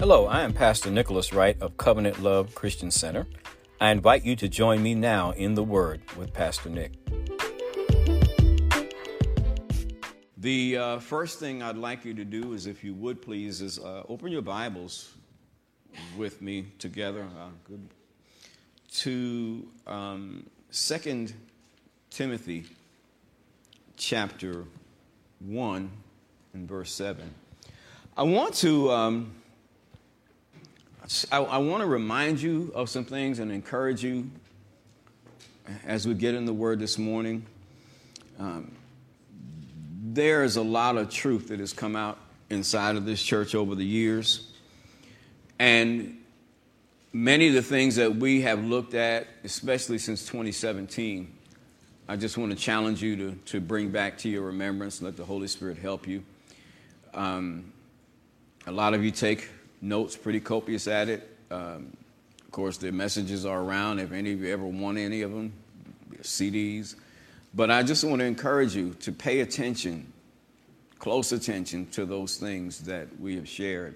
Hello, I am Pastor Nicholas Wright of Covenant Love Christian Center. I invite you to join me now in the Word with Pastor Nick. The uh, first thing I'd like you to do is, if you would please, is uh, open your Bibles with me together uh, good, to um, 2 Timothy chapter 1 and verse 7. I want to. Um, I, I want to remind you of some things and encourage you as we get in the Word this morning. Um, there is a lot of truth that has come out inside of this church over the years. And many of the things that we have looked at, especially since 2017, I just want to challenge you to, to bring back to your remembrance. Let the Holy Spirit help you. Um, a lot of you take notes, pretty copious at it. Um, of course, the messages are around. If any of you ever want any of them, CDs. But I just want to encourage you to pay attention, close attention to those things that we have shared.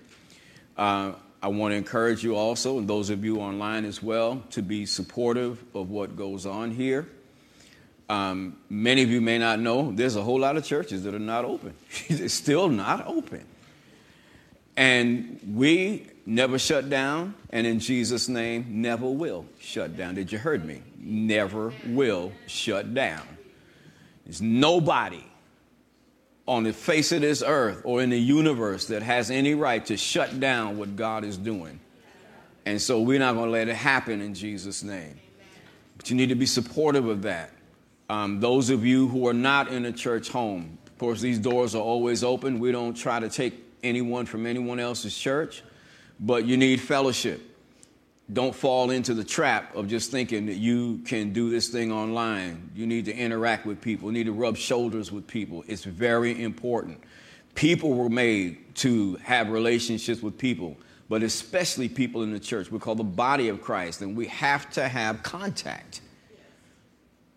Uh, I want to encourage you also, and those of you online as well, to be supportive of what goes on here. Um, many of you may not know there's a whole lot of churches that are not open. They're still not open. And we never shut down, and in Jesus' name, never will shut down. Did you heard me? Never will shut down. There's nobody on the face of this earth or in the universe that has any right to shut down what God is doing. And so we're not going to let it happen in Jesus' name. But you need to be supportive of that. Um, those of you who are not in a church home, of course, these doors are always open. We don't try to take anyone from anyone else's church, but you need fellowship. Don't fall into the trap of just thinking that you can do this thing online. You need to interact with people, you need to rub shoulders with people. It's very important. People were made to have relationships with people, but especially people in the church. We call the body of Christ, and we have to have contact.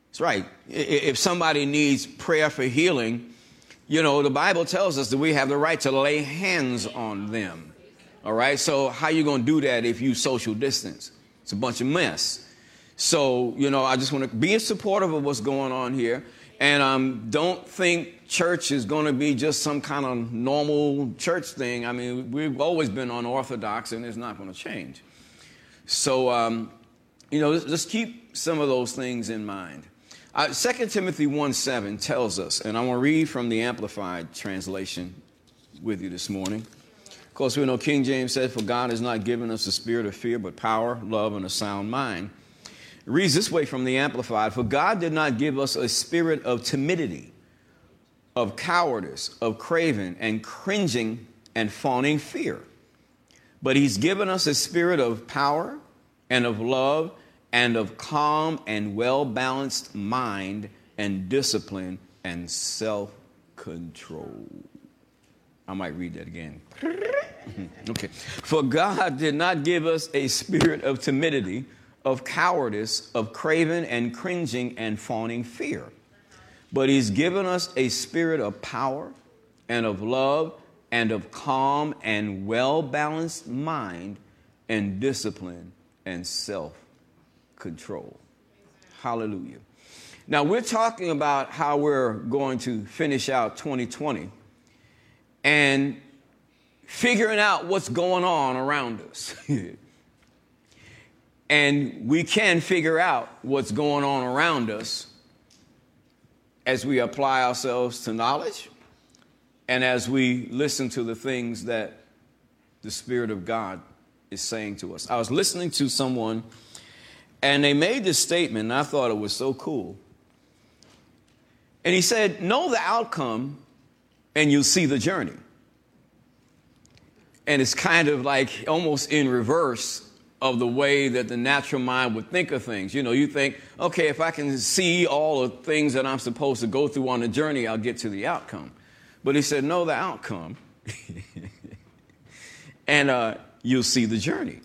That's right. If somebody needs prayer for healing, you know, the Bible tells us that we have the right to lay hands on them. All right? So, how you going to do that if you social distance? It's a bunch of mess. So, you know, I just want to be supportive of what's going on here. And um, don't think church is going to be just some kind of normal church thing. I mean, we've always been unorthodox, and it's not going to change. So, um, you know, let's keep some of those things in mind. Uh, 2 Timothy 1 7 tells us, and I want to read from the Amplified translation with you this morning. Of course, we know King James said, For God has not given us a spirit of fear, but power, love, and a sound mind. It reads this way from the Amplified For God did not give us a spirit of timidity, of cowardice, of craving, and cringing and fawning fear, but He's given us a spirit of power and of love and of calm and well balanced mind and discipline and self control. I might read that again. okay. For God did not give us a spirit of timidity, of cowardice, of craving and cringing and fawning fear, but He's given us a spirit of power and of love and of calm and well balanced mind and discipline and self control. Hallelujah. Now, we're talking about how we're going to finish out 2020 and figuring out what's going on around us. and we can figure out what's going on around us as we apply ourselves to knowledge and as we listen to the things that the Spirit of God is saying to us. I was listening to someone and they made this statement, and I thought it was so cool. And he said, Know the outcome, and you'll see the journey. And it's kind of like almost in reverse of the way that the natural mind would think of things. You know, you think, okay, if I can see all the things that I'm supposed to go through on the journey, I'll get to the outcome. But he said, Know the outcome, and uh, you'll see the journey.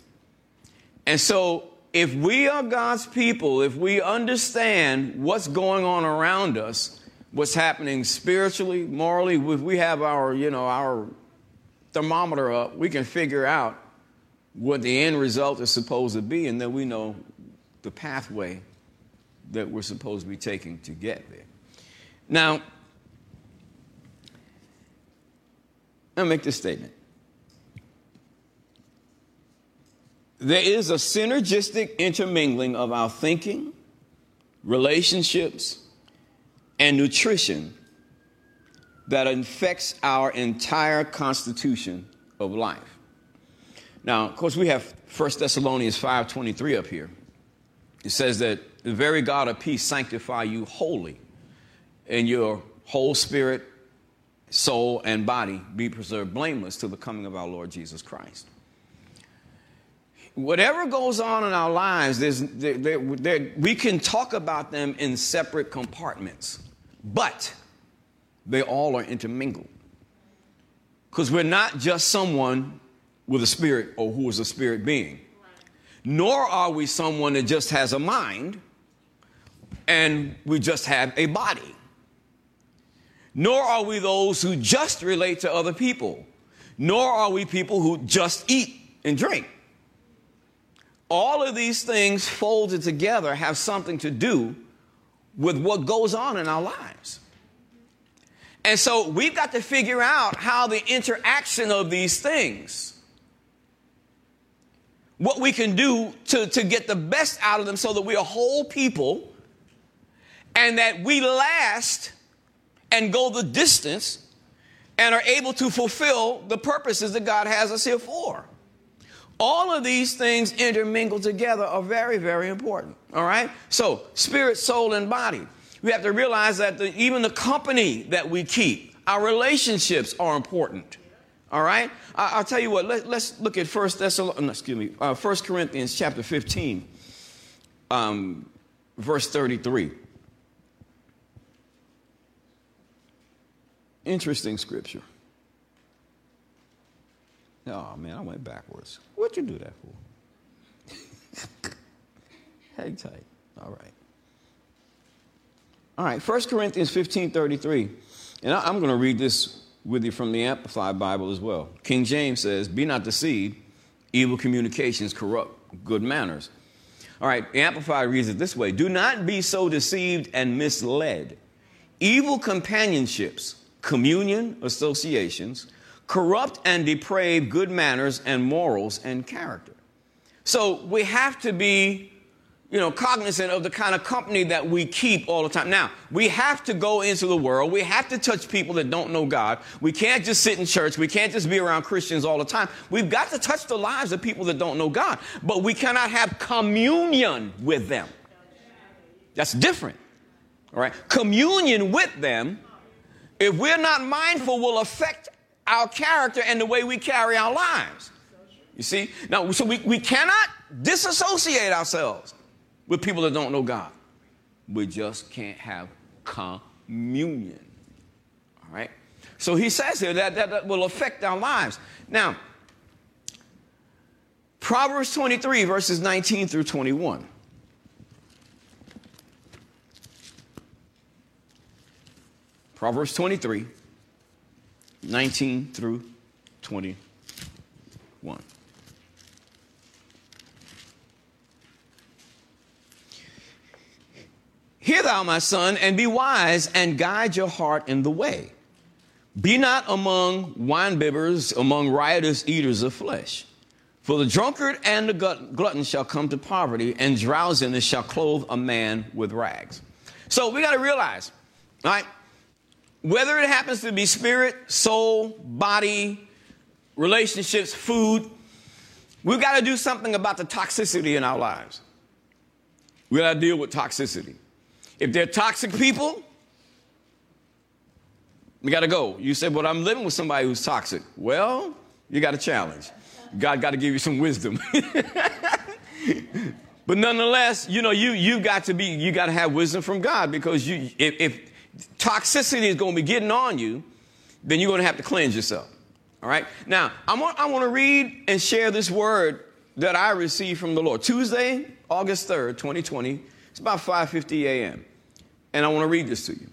And so if we are God's people, if we understand what's going on around us, what's happening spiritually, morally, if we have our, you know, our thermometer up, we can figure out what the end result is supposed to be, and then we know the pathway that we're supposed to be taking to get there. Now, I'll make this statement. There is a synergistic intermingling of our thinking, relationships, and nutrition that infects our entire constitution of life. Now, of course, we have 1 Thessalonians 5.23 up here. It says that the very God of peace sanctify you wholly, and your whole spirit, soul, and body be preserved blameless to the coming of our Lord Jesus Christ. Whatever goes on in our lives, there, there, we can talk about them in separate compartments, but they all are intermingled. Because we're not just someone with a spirit or who is a spirit being, nor are we someone that just has a mind and we just have a body. Nor are we those who just relate to other people, nor are we people who just eat and drink. All of these things folded together have something to do with what goes on in our lives. And so we've got to figure out how the interaction of these things, what we can do to, to get the best out of them so that we are whole people and that we last and go the distance and are able to fulfill the purposes that God has us here for. All of these things intermingled together are very, very important. All right? So, spirit, soul, and body. We have to realize that the, even the company that we keep, our relationships are important. All right? I, will tell you what, let, us look at 1 Thessalonians, excuse me, uh, 1 Corinthians chapter 15, um, verse 33. Interesting scripture. Oh man, I went backwards. What'd you do that for? Hang tight. All right. All right, 1 Corinthians 15 33. And I'm going to read this with you from the Amplified Bible as well. King James says, Be not deceived, evil communications corrupt good manners. All right, Amplified reads it this way Do not be so deceived and misled. Evil companionships communion associations, corrupt and deprave good manners and morals and character. So we have to be, you know, cognizant of the kind of company that we keep all the time. Now, we have to go into the world. We have to touch people that don't know God. We can't just sit in church. We can't just be around Christians all the time. We've got to touch the lives of people that don't know God, but we cannot have communion with them. That's different. All right? Communion with them if we're not mindful, will affect our character and the way we carry our lives. You see? Now, so we, we cannot disassociate ourselves with people that don't know God. We just can't have communion. All right? So he says here that, that, that will affect our lives. Now, Proverbs 23, verses 19 through 21. Proverbs 23, 19 through 21. Hear thou, my son, and be wise, and guide your heart in the way. Be not among winebibbers, among riotous eaters of flesh. For the drunkard and the glutton shall come to poverty, and drowsiness shall clothe a man with rags. So we got to realize, all right, whether it happens to be spirit, soul, body, relationships, food, we've got to do something about the toxicity in our lives. We got to deal with toxicity. If they're toxic people, we got to go. You said, "But I'm living with somebody who's toxic." Well, you got a challenge. God got to give you some wisdom. but nonetheless, you know, you you got to be you got to have wisdom from God because you if, if toxicity is going to be getting on you, then you're going to have to cleanse yourself. All right? Now, I want, I want to read and share this word that I received from the Lord. Tuesday, August 3rd, 2020. It's about 5:50 a.m. And I want to read this to you.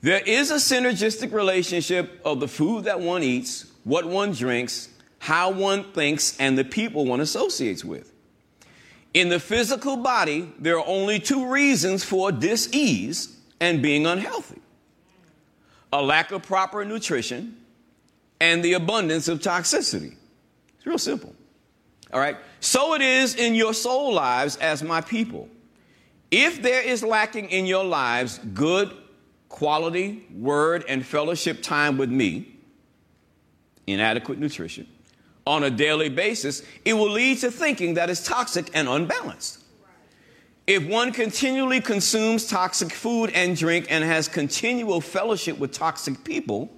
There is a synergistic relationship of the food that one eats, what one drinks, how one thinks and the people one associates with. In the physical body, there are only two reasons for dis-ease and being unhealthy a lack of proper nutrition and the abundance of toxicity. It's real simple. All right? So it is in your soul lives as my people. If there is lacking in your lives good quality word and fellowship time with me, inadequate nutrition, on a daily basis, it will lead to thinking that is toxic and unbalanced. If one continually consumes toxic food and drink and has continual fellowship with toxic people,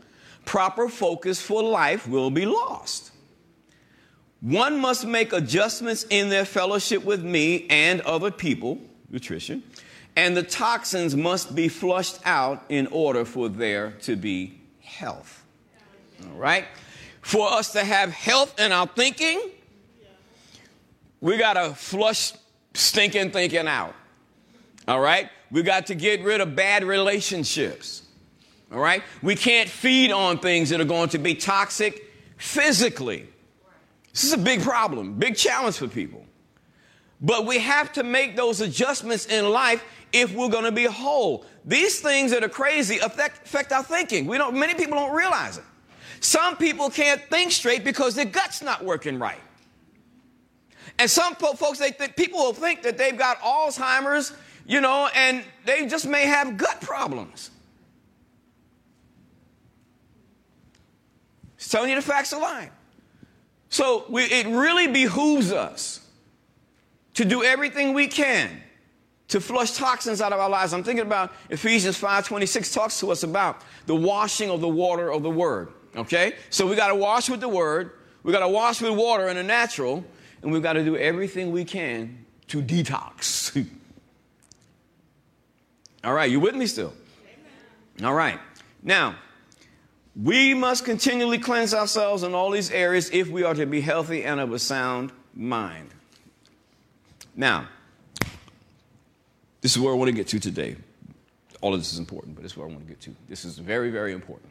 proper focus for life will be lost. One must make adjustments in their fellowship with me and other people, nutrition, and the toxins must be flushed out in order for there to be health. All right? For us to have health in our thinking, we got to flush stinking thinking out. All right? We got to get rid of bad relationships. All right? We can't feed on things that are going to be toxic physically. This is a big problem, big challenge for people. But we have to make those adjustments in life if we're going to be whole. These things that are crazy affect, affect our thinking. We don't, many people don't realize it. Some people can't think straight because their gut's not working right. And some folks, they think, people will think that they've got Alzheimer's, you know, and they just may have gut problems. It's telling you the facts of life. So we, it really behooves us to do everything we can to flush toxins out of our lives. I'm thinking about Ephesians 5:26 talks to us about the washing of the water of the word. Okay? So we got to wash with the word, we got to wash with water in the natural, and we've got to do everything we can to detox. All right, you with me still? Amen. All right. Now, we must continually cleanse ourselves in all these areas if we are to be healthy and of a sound mind. Now, this is where I want to get to today. All of this is important, but this is where I want to get to. This is very, very important.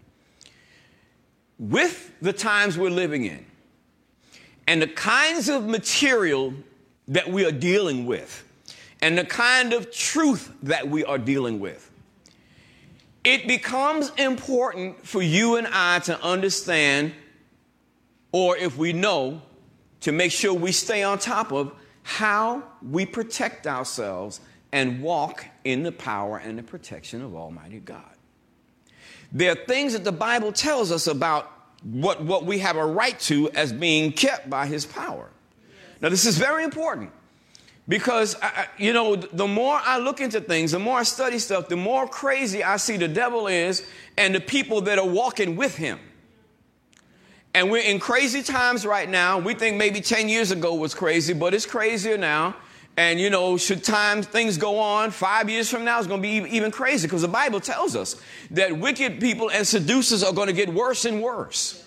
With the times we're living in and the kinds of material that we are dealing with and the kind of truth that we are dealing with, it becomes important for you and I to understand, or if we know, to make sure we stay on top of how we protect ourselves and walk in the power and the protection of Almighty God. There are things that the Bible tells us about what, what we have a right to as being kept by His power. Now, this is very important because, I, you know, the more I look into things, the more I study stuff, the more crazy I see the devil is and the people that are walking with him. And we're in crazy times right now. We think maybe 10 years ago was crazy, but it's crazier now. And you know, should time things go on, five years from now, it's going to be even crazy because the Bible tells us that wicked people and seducers are going to get worse and worse,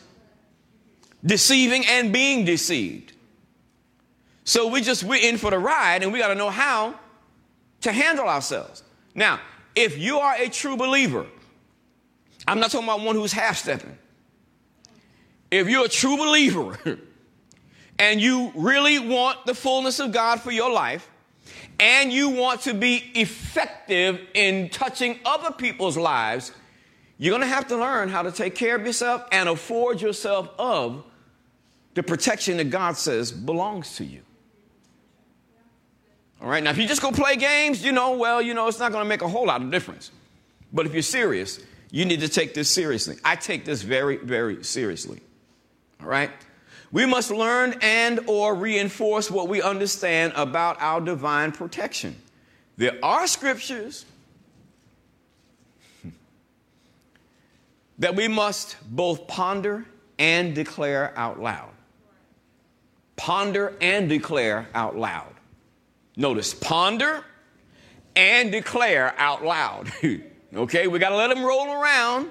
deceiving and being deceived. So we just we're in for the ride, and we got to know how to handle ourselves. Now, if you are a true believer, I'm not talking about one who's half stepping. If you're a true believer. and you really want the fullness of God for your life, and you want to be effective in touching other people's lives, you're going to have to learn how to take care of yourself and afford yourself of the protection that God says belongs to you. All right, now if you just go play games, you know, well, you know, it's not going to make a whole lot of difference. But if you're serious, you need to take this seriously. I take this very, very seriously. All right? We must learn and or reinforce what we understand about our divine protection. There are scriptures that we must both ponder and declare out loud. Ponder and declare out loud. Notice, ponder and declare out loud. okay, we got to let them roll around.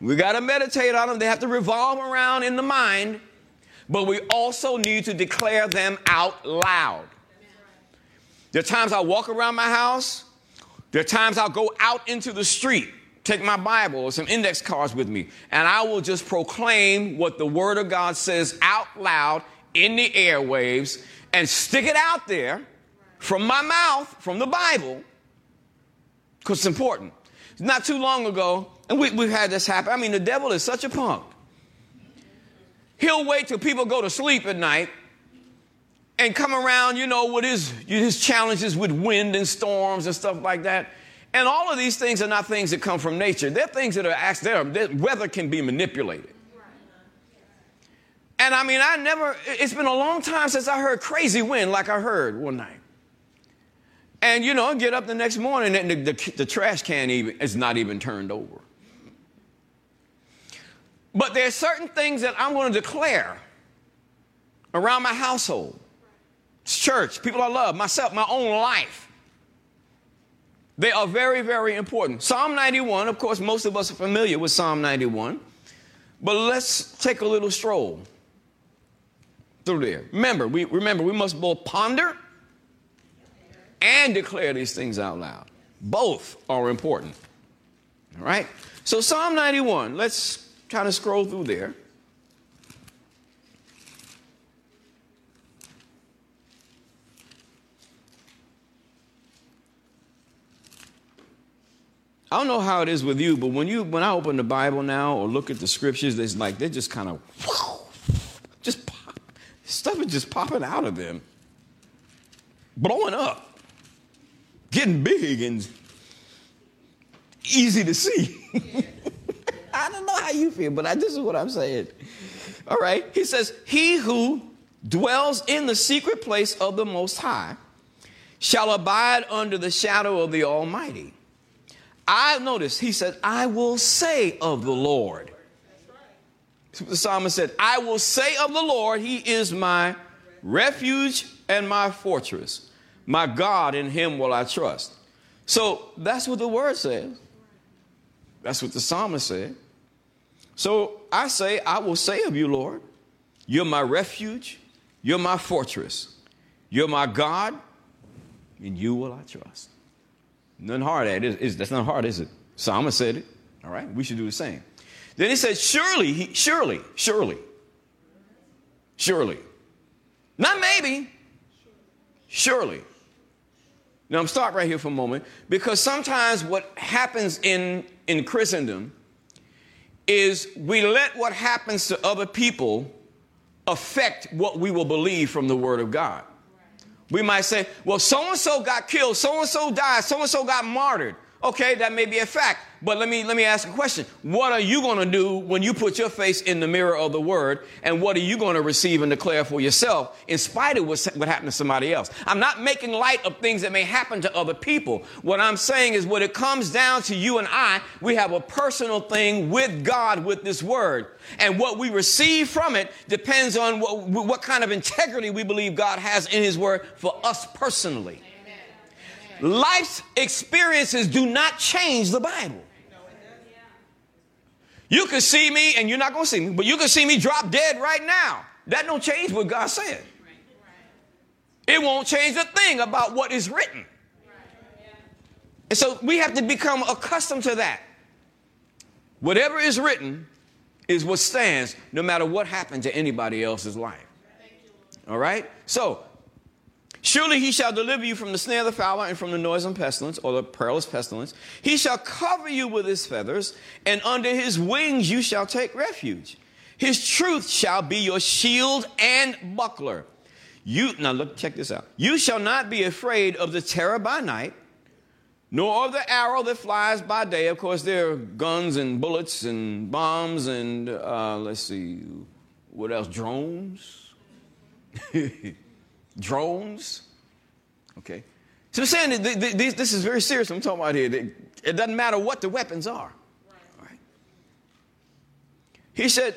We got to meditate on them. They have to revolve around in the mind but we also need to declare them out loud. There are times I walk around my house, there are times I'll go out into the street, take my Bible or some index cards with me, and I will just proclaim what the Word of God says out loud in the airwaves and stick it out there from my mouth, from the Bible, because it's important. Not too long ago, and we, we've had this happen. I mean, the devil is such a punk. He'll wait till people go to sleep at night and come around, you know, with his, his challenges with wind and storms and stuff like that. And all of these things are not things that come from nature. They're things that are actually, there. weather can be manipulated. And I mean, I never, it's been a long time since I heard crazy wind like I heard one night. And you know, get up the next morning and the, the, the trash can even, is not even turned over. But there are certain things that I'm going to declare around my household, church, people I love, myself, my own life. They are very, very important. Psalm 91, of course, most of us are familiar with Psalm 91, but let's take a little stroll through there. Remember, we remember we must both ponder and declare these things out loud. Both are important. All right? So Psalm 91, let's kind of scroll through there. I don't know how it is with you, but when you when I open the Bible now or look at the scriptures, it's like they're just kind of just pop. Stuff is just popping out of them, blowing up, getting big and easy to see. I don't know how you feel, but I, this is what I'm saying. All right. He says, He who dwells in the secret place of the Most High shall abide under the shadow of the Almighty. I notice he said, I will say of the Lord. The psalmist said, I will say of the Lord, He is my refuge and my fortress. My God, in Him will I trust. So that's what the word says. That's what the psalmist said. So I say, I will say of you, Lord, you're my refuge, you're my fortress, you're my God, in you will I trust. Nothing hard at it. That's not hard, is it? Psalmist said it. All right, we should do the same. Then he said, surely, he, surely, surely, surely. Not maybe, surely. Now I'm stop right here for a moment because sometimes what happens in, in Christendom is we let what happens to other people affect what we will believe from the Word of God. We might say, well, so and so got killed, so and so died, so and so got martyred. Okay, that may be a fact. But let me let me ask a question. What are you going to do when you put your face in the mirror of the word and what are you going to receive and declare for yourself in spite of what, what happened to somebody else? I'm not making light of things that may happen to other people. What I'm saying is when it comes down to you and I, we have a personal thing with God with this word. And what we receive from it depends on what, what kind of integrity we believe God has in his word for us personally. Life's experiences do not change the Bible. You can see me, and you're not going to see me, but you can see me drop dead right now. That don't change what God said. It won't change a thing about what is written. And so we have to become accustomed to that. Whatever is written is what stands no matter what happened to anybody else's life. All right? So Surely he shall deliver you from the snare of the fowler and from the noise noisome pestilence or the perilous pestilence. He shall cover you with his feathers, and under his wings you shall take refuge. His truth shall be your shield and buckler. You now look, check this out. You shall not be afraid of the terror by night, nor of the arrow that flies by day. Of course, there are guns and bullets and bombs and uh, let's see, what else? Drones. drones. Okay. So I'm saying that this is very serious. I'm talking about here. It doesn't matter what the weapons are. Right. He said,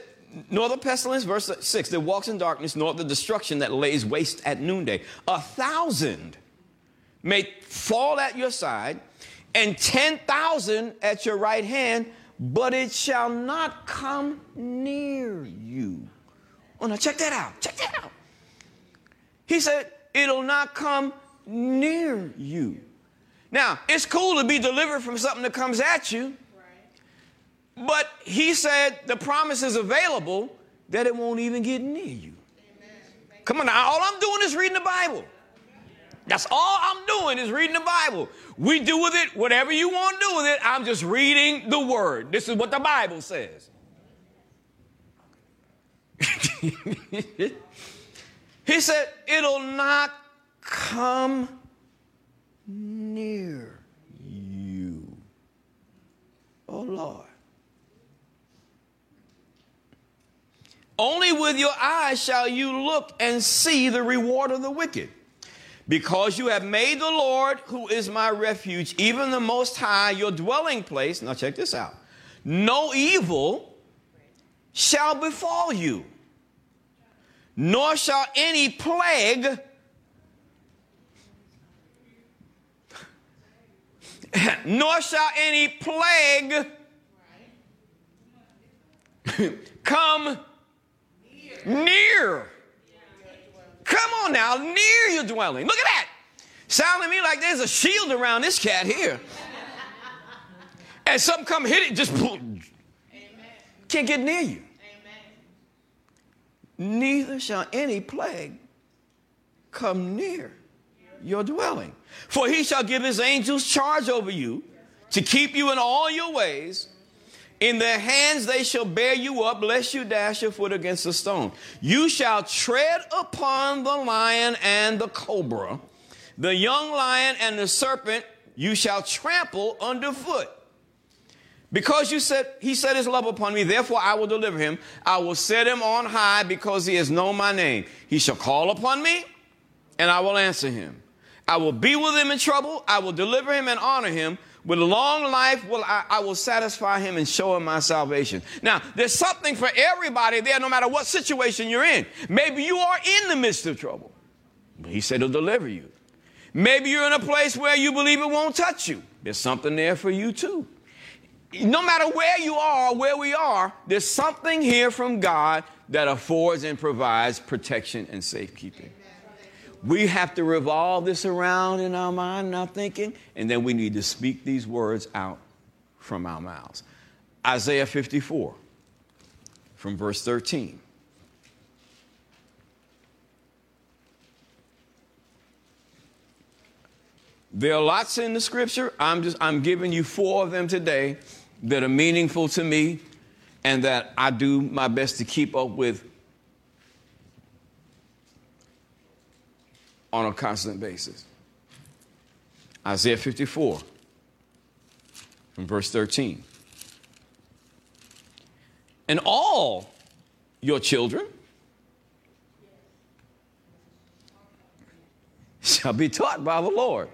nor the pestilence, verse 6, that walks in darkness, nor the destruction that lays waste at noonday. A thousand may fall at your side, and 10,000 at your right hand, but it shall not come near you. Oh, now check that out. Check that out. He said, it'll not come near you. Now, it's cool to be delivered from something that comes at you, but he said the promise is available that it won't even get near you. Come on now, all I'm doing is reading the Bible. That's all I'm doing is reading the Bible. We do with it whatever you want to do with it. I'm just reading the word. This is what the Bible says. he said, It'll not come near you. Oh, Lord. Only with your eyes shall you look and see the reward of the wicked. Because you have made the Lord, who is my refuge, even the Most High, your dwelling place. Now, check this out. No evil shall befall you, nor shall any plague nor shall any plague come near. Come on now, near your dwelling. Look at that. Sounding to me like there's a shield around this cat here. And something come hit it, just. Can't get near you. Neither shall any plague come near your dwelling. For he shall give his angels charge over you to keep you in all your ways. In their hands they shall bear you up, lest you dash your foot against a stone. You shall tread upon the lion and the cobra, the young lion and the serpent you shall trample underfoot. Because you said he set his love upon me, therefore I will deliver him. I will set him on high because he has known my name. He shall call upon me, and I will answer him. I will be with him in trouble. I will deliver him and honor him. With long life will I, I, will satisfy him and show him my salvation. Now, there's something for everybody there, no matter what situation you're in. Maybe you are in the midst of trouble. He said he'll deliver you. Maybe you're in a place where you believe it won't touch you. There's something there for you too. No matter where you are where we are, there's something here from God that affords and provides protection and safekeeping. We have to revolve this around in our mind and our thinking, and then we need to speak these words out from our mouths. Isaiah 54, from verse 13. There are lots in the scripture. I'm just I'm giving you four of them today that are meaningful to me and that I do my best to keep up with on a constant basis. Isaiah 54, from verse 13. And all your children shall be taught by the Lord.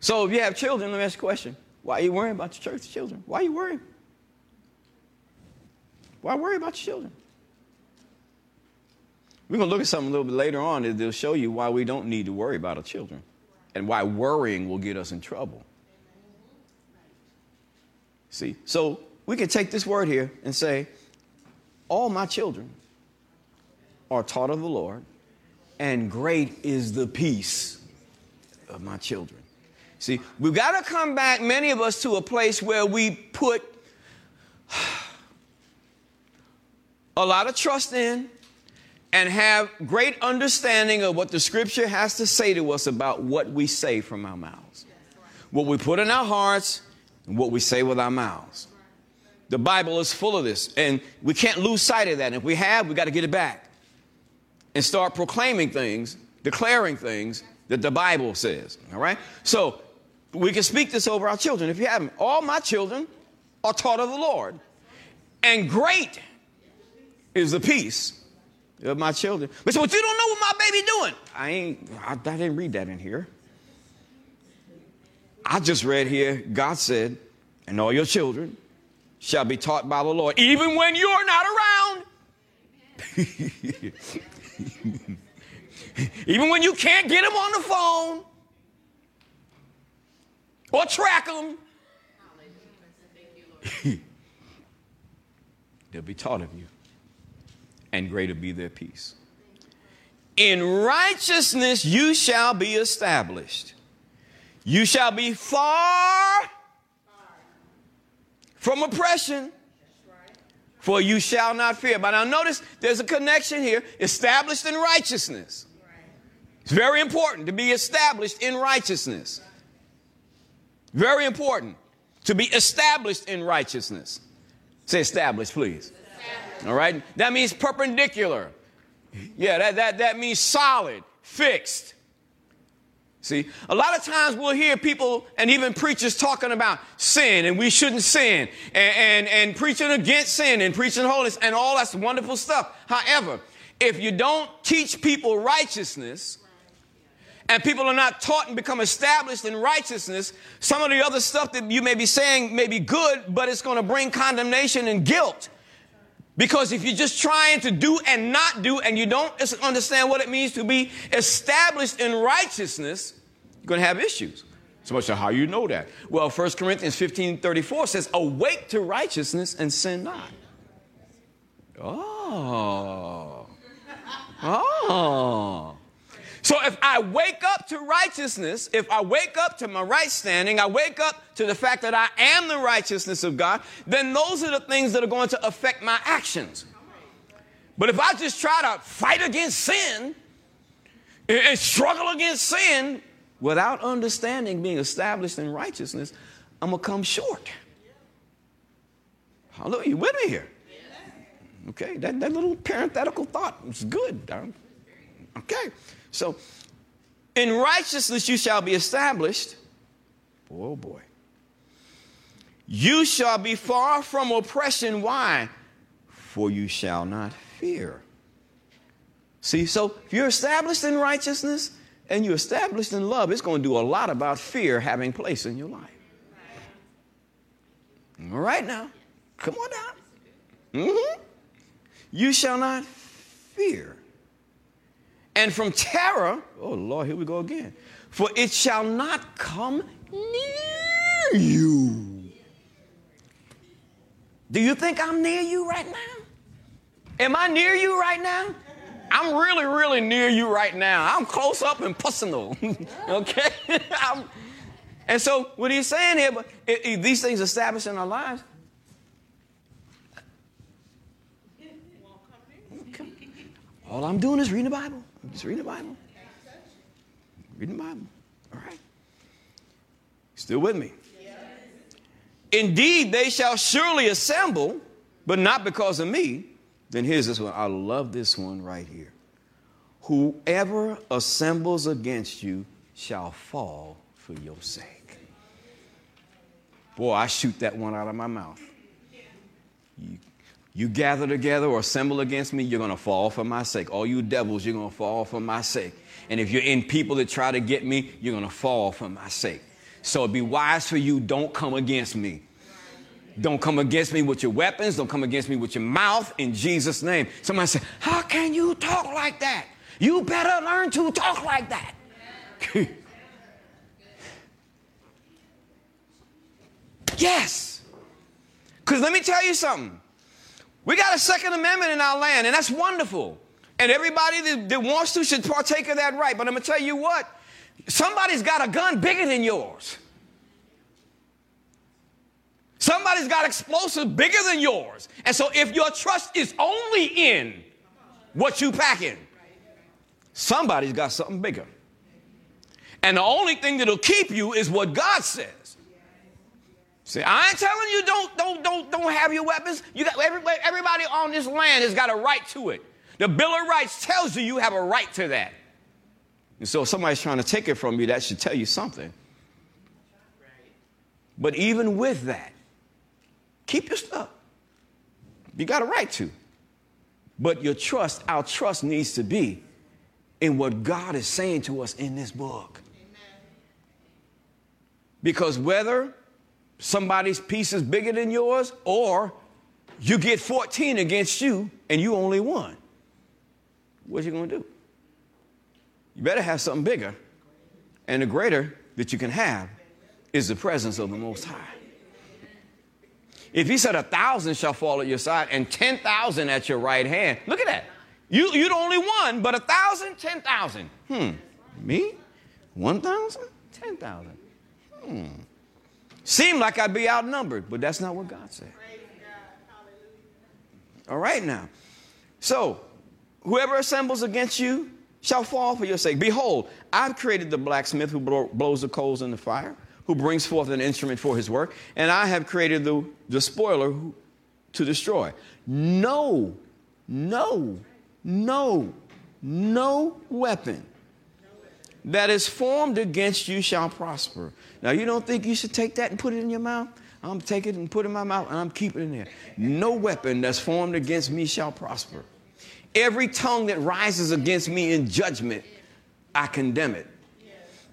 So if you have children, let me ask you a question. Why are you worrying about your church children? Why are you worrying? Why worry about your children? We're going to look at something a little bit later on that'll show you why we don't need to worry about our children and why worrying will get us in trouble. See, so we can take this word here and say, All my children are taught of the Lord, and great is the peace of my children. See, we've got to come back, many of us, to a place where we put a lot of trust in and have great understanding of what the scripture has to say to us about what we say from our mouths, what we put in our hearts, and what we say with our mouths. The Bible is full of this, and we can't lose sight of that. And if we have, we got to get it back and start proclaiming things, declaring things that the Bible says. All right? So we can speak this over our children if you haven't. All my children are taught of the Lord, and great is the peace of my children. But so, but you don't know what my baby doing. I ain't. I, I didn't read that in here. I just read here. God said, "And all your children shall be taught by the Lord, even when you're not around." even when you can't get them on the phone or track them. They'll be taught of you and greater be their peace. In righteousness you shall be established. You shall be far from oppression. For you shall not fear. But now notice there's a connection here established in righteousness. It's very important to be established in righteousness. Very important to be established in righteousness. Say established, please. All right? That means perpendicular. Yeah, that, that, that means solid, fixed. See, a lot of times we'll hear people and even preachers talking about sin and we shouldn't sin and, and, and preaching against sin and preaching holiness and all that's wonderful stuff. However, if you don't teach people righteousness, and people are not taught and become established in righteousness, some of the other stuff that you may be saying may be good, but it's going to bring condemnation and guilt. Because if you're just trying to do and not do, and you don't understand what it means to be established in righteousness, you're going to have issues. So much how you know that. Well, 1 Corinthians 15 34 says, Awake to righteousness and sin not. Oh. Oh. So if I wake up to righteousness, if I wake up to my right standing, I wake up to the fact that I am the righteousness of God, then those are the things that are going to affect my actions. But if I just try to fight against sin and struggle against sin without understanding being established in righteousness, I'm going to come short. Hallelujah. You with me here? Okay, that, that little parenthetical thought was good. Okay. So, in righteousness you shall be established. Oh boy. You shall be far from oppression. Why? For you shall not fear. See, so if you're established in righteousness and you're established in love, it's going to do a lot about fear having place in your life. All right now, come on down. Mm-hmm. You shall not fear and from terror, oh Lord, here we go again. For it shall not come near you. Do you think I'm near you right now? Am I near you right now? I'm really, really near you right now. I'm close up and personal. okay? and so, what he's saying here, but these things established in our lives, all I'm doing is reading the Bible. Just read the Bible. Read the Bible. All right. Still with me? Indeed, they shall surely assemble, but not because of me. Then here's this one. I love this one right here. Whoever assembles against you shall fall for your sake. Boy, I shoot that one out of my mouth. You you gather together or assemble against me, you're going to fall for my sake. All you devils, you're going to fall for my sake. And if you're in people that try to get me, you're going to fall for my sake. So it'd be wise for you, don't come against me. Don't come against me with your weapons. Don't come against me with your mouth in Jesus' name. Somebody said, How can you talk like that? You better learn to talk like that. yes. Because let me tell you something. We got a Second Amendment in our land, and that's wonderful. And everybody that, that wants to should partake of that right. But I'm going to tell you what somebody's got a gun bigger than yours. Somebody's got explosives bigger than yours. And so if your trust is only in what you pack in, somebody's got something bigger. And the only thing that'll keep you is what God says. See, I ain't telling you don't don't don't don't have your weapons. You got everybody everybody on this land has got a right to it. The Bill of Rights tells you you have a right to that. And so if somebody's trying to take it from you, that should tell you something. But even with that, keep your stuff. You got a right to. But your trust, our trust needs to be in what God is saying to us in this book. Amen. Because whether somebody's piece is bigger than yours, or you get 14 against you and you only one. What you gonna do? You better have something bigger. And the greater that you can have is the presence of the Most High. If he said a thousand shall fall at your side and 10,000 at your right hand, look at that. You, the only one, but a thousand, 10,000. Hmm. Me? 1,000? 10,000. Hmm. Seem like I'd be outnumbered, but that's not what God said. All right now. So, whoever assembles against you shall fall for your sake. Behold, I've created the blacksmith who blows the coals in the fire, who brings forth an instrument for his work, and I have created the, the spoiler who, to destroy. No, no, no, no weapon that is formed against you shall prosper. Now, you don't think you should take that and put it in your mouth? I'm taking it and put it in my mouth and I'm keeping it in there. No weapon that's formed against me shall prosper. Every tongue that rises against me in judgment, I condemn it.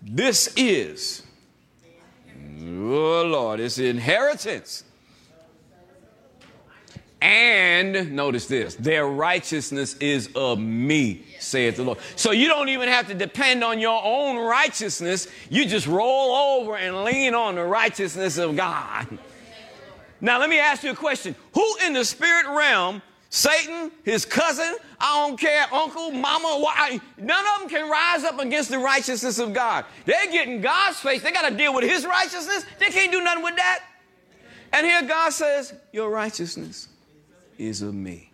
This is, oh Lord, it's inheritance and notice this their righteousness is of me, saith the Lord. So you don't even have to depend on your own righteousness. You just roll over and lean on the righteousness of God. Now, let me ask you a question Who in the spirit realm, Satan, his cousin, I don't care, uncle, mama, why, none of them can rise up against the righteousness of God. They're getting God's face. They got to deal with his righteousness. They can't do nothing with that. And here God says, Your righteousness is of me.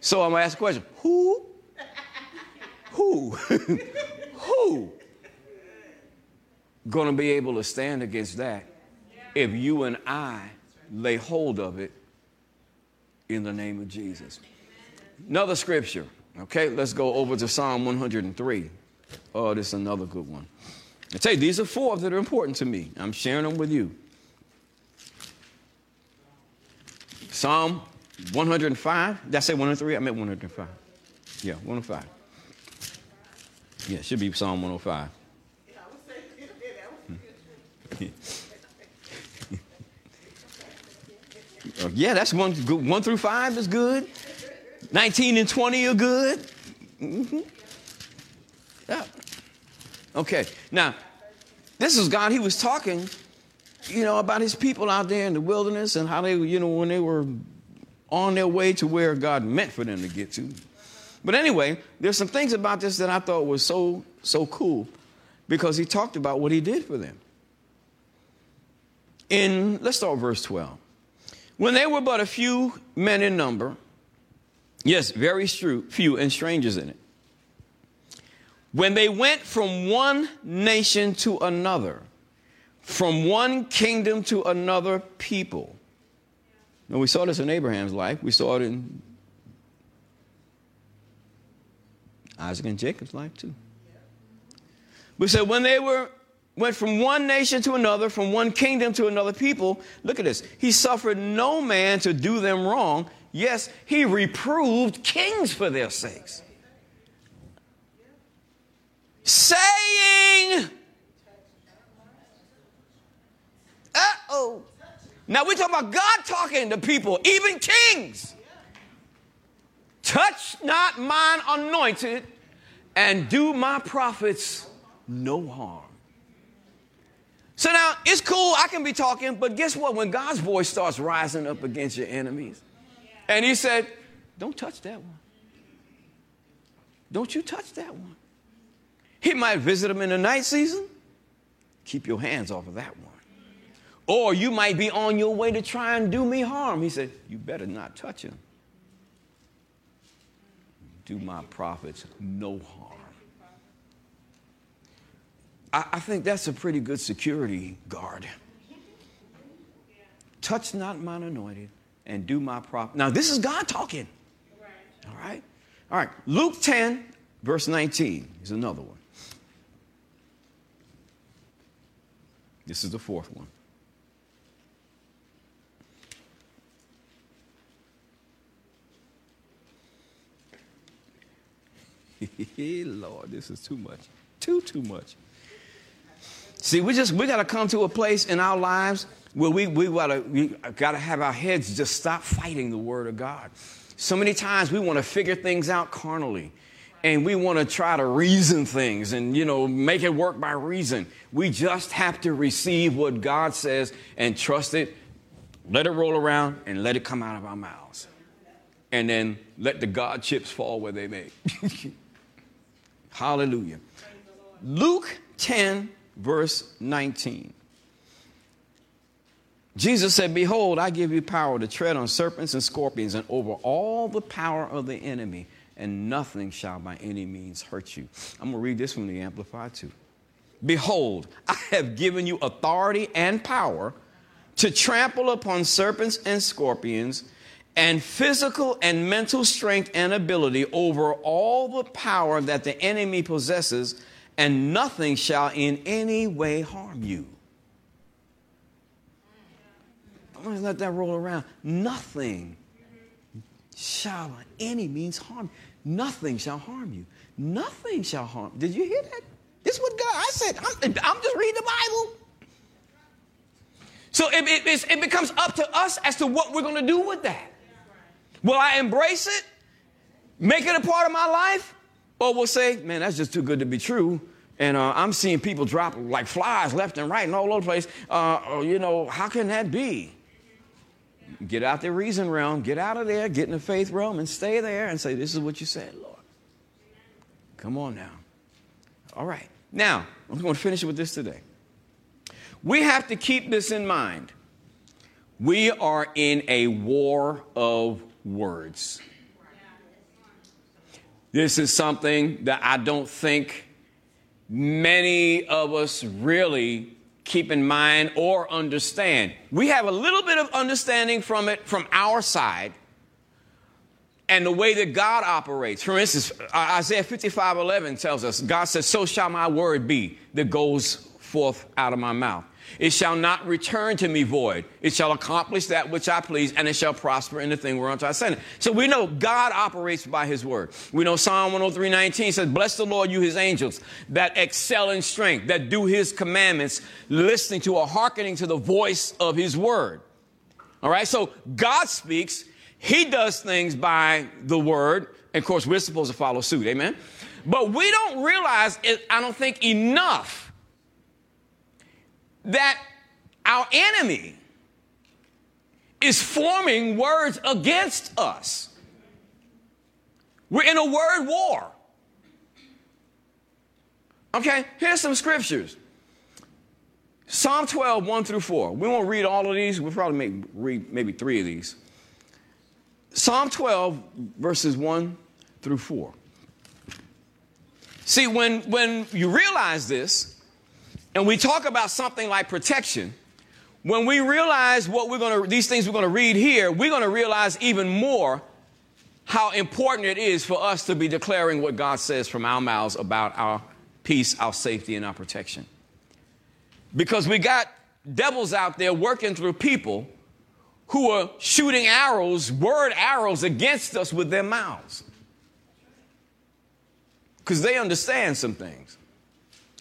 So I'm gonna ask a question. Who? Who? Who? Gonna be able to stand against that if you and I lay hold of it in the name of Jesus. Another scripture. Okay, let's go over to Psalm 103. Oh, this is another good one. I tell you, these are four that are important to me. I'm sharing them with you. Psalm 105? Did I say 103? I meant 105. Yeah, 105. Yeah, it should be Psalm 105. yeah, that's one, one through five is good. 19 and 20 are good. Mm-hmm. Yeah. Okay, now, this is God. He was talking, you know, about his people out there in the wilderness and how they, you know, when they were on their way to where God meant for them to get to. But anyway, there's some things about this that I thought was so so cool because he talked about what he did for them. In let's start verse 12. When they were but a few men in number, yes, very few and strangers in it. When they went from one nation to another, from one kingdom to another people, now, we saw this in Abraham's life. We saw it in Isaac and Jacob's life, too. We said when they were went from one nation to another, from one kingdom to another people, look at this. He suffered no man to do them wrong. Yes, he reproved kings for their sakes. Saying, uh oh. Now we're talking about God talking to people, even kings. Touch not mine anointed and do my prophets no harm. So now it's cool, I can be talking, but guess what? When God's voice starts rising up against your enemies, and He said, Don't touch that one. Don't you touch that one. He might visit them in the night season. Keep your hands off of that one. Or you might be on your way to try and do me harm. He said, You better not touch him. Do my prophets no harm. I, I think that's a pretty good security guard. Touch not mine anointed and do my prophet. Now, this is God talking. All right? All right. Luke 10, verse 19 is another one. This is the fourth one. Lord, this is too much. Too, too much. See, we just we gotta come to a place in our lives where we, we gotta we gotta have our heads just stop fighting the word of God. So many times we want to figure things out carnally and we want to try to reason things and you know make it work by reason we just have to receive what god says and trust it let it roll around and let it come out of our mouths and then let the god chips fall where they may Hallelujah. Luke 10, verse 19. Jesus said, Behold, I give you power to tread on serpents and scorpions and over all the power of the enemy, and nothing shall by any means hurt you. I'm going to read this from the Amplified too. Behold, I have given you authority and power to trample upon serpents and scorpions and physical and mental strength and ability over all the power that the enemy possesses, and nothing shall in any way harm you. I'm going to let that roll around. Nothing shall any means harm. Nothing shall harm you. Nothing shall harm. Did you hear that? This is what God, I said, I'm, I'm just reading the Bible. So it, it, it becomes up to us as to what we're going to do with that. Will I embrace it? Make it a part of my life? Or we'll say, man, that's just too good to be true. And uh, I'm seeing people drop like flies left and right and all over the place. Uh, you know, how can that be? Get out the reason realm, get out of there, get in the faith realm, and stay there and say, This is what you said, Lord. Come on now. All right. Now, I'm going to finish with this today. We have to keep this in mind. We are in a war of words. This is something that I don't think many of us really keep in mind or understand. We have a little bit of understanding from it from our side and the way that God operates. For instance, uh, Isaiah 55 11 tells us, God says, So shall my word be that goes forth out of my mouth. It shall not return to me void. It shall accomplish that which I please, and it shall prosper in the thing whereunto I send it. So we know God operates by his word. We know Psalm 103 19 says, Bless the Lord, you his angels, that excel in strength, that do his commandments, listening to or hearkening to the voice of his word. All right, so God speaks, he does things by the word. And of course, we're supposed to follow suit. Amen. But we don't realize it, I don't think, enough that our enemy is forming words against us. We're in a word war. Okay, here's some scriptures. Psalm 12, 1 through 4. We won't read all of these. We'll probably make, read maybe three of these. Psalm 12, verses 1 through 4. See, when, when you realize this, and we talk about something like protection, when we realize what we're going to, these things we're going to read here, we're going to realize even more how important it is for us to be declaring what God says from our mouths about our peace, our safety, and our protection. Because we got devils out there working through people who are shooting arrows, word arrows against us with their mouths. Because they understand some things.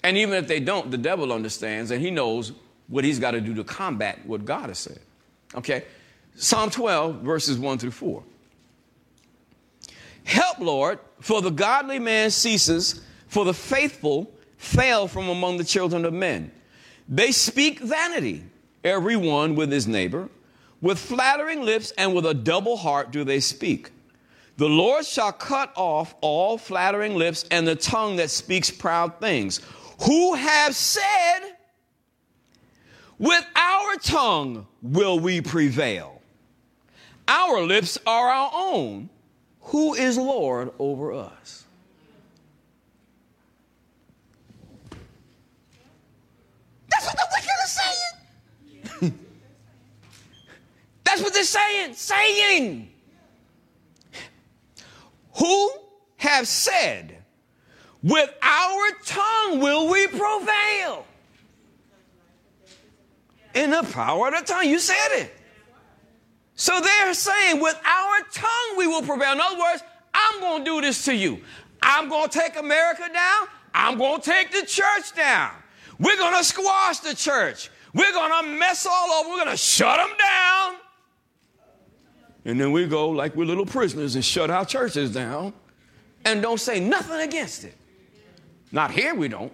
And even if they don't, the devil understands and he knows what he's got to do to combat what God has said. Okay? Psalm 12, verses 1 through 4. Help, Lord, for the godly man ceases, for the faithful fail from among the children of men. They speak vanity, every one with his neighbor. With flattering lips and with a double heart do they speak. The Lord shall cut off all flattering lips and the tongue that speaks proud things who have said, With our tongue will we prevail. Our lips are our own. Who is Lord over us? That's what the wicked are saying. That's what they're saying. Saying. Who have said, with our tongue will we prevail. In the power of the tongue. You said it. So they're saying, with our tongue we will prevail. In other words, I'm going to do this to you. I'm going to take America down. I'm going to take the church down. We're going to squash the church. We're going to mess all over. We're going to shut them down. And then we go like we're little prisoners and shut our churches down and don't say nothing against it. Not here, we don't.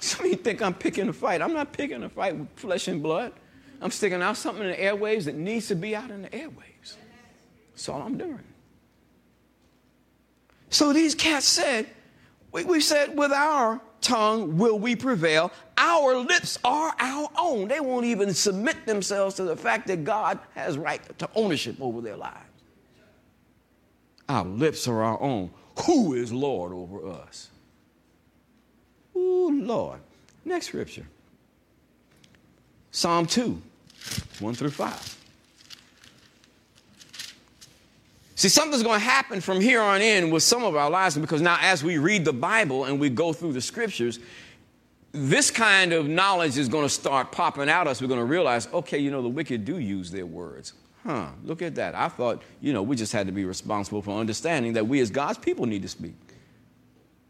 Some of you think I'm picking a fight. I'm not picking a fight with flesh and blood. I'm sticking out something in the airwaves that needs to be out in the airwaves. That's all I'm doing. So these cats said, we, we said, with our tongue will we prevail. Our lips are our own. They won't even submit themselves to the fact that God has right to ownership over their lives. Our lips are our own. Who is Lord over us? Ooh, Lord. Next scripture Psalm 2, 1 through 5. See, something's going to happen from here on in with some of our lives because now, as we read the Bible and we go through the scriptures, this kind of knowledge is going to start popping out us. We're going to realize, okay, you know, the wicked do use their words. Huh, look at that. I thought, you know, we just had to be responsible for understanding that we as God's people need to speak.